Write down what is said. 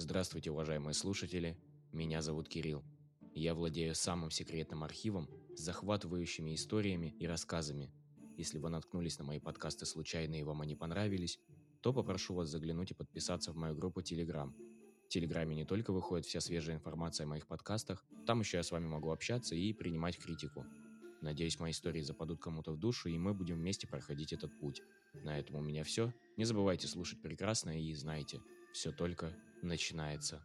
Здравствуйте, уважаемые слушатели. Меня зовут Кирилл. Я владею самым секретным архивом с захватывающими историями и рассказами. Если вы наткнулись на мои подкасты случайно и вам они понравились, то попрошу вас заглянуть и подписаться в мою группу Telegram. В Телеграме не только выходит вся свежая информация о моих подкастах, там еще я с вами могу общаться и принимать критику. Надеюсь, мои истории западут кому-то в душу, и мы будем вместе проходить этот путь. На этом у меня все. Не забывайте слушать прекрасно и знайте, все только начинается.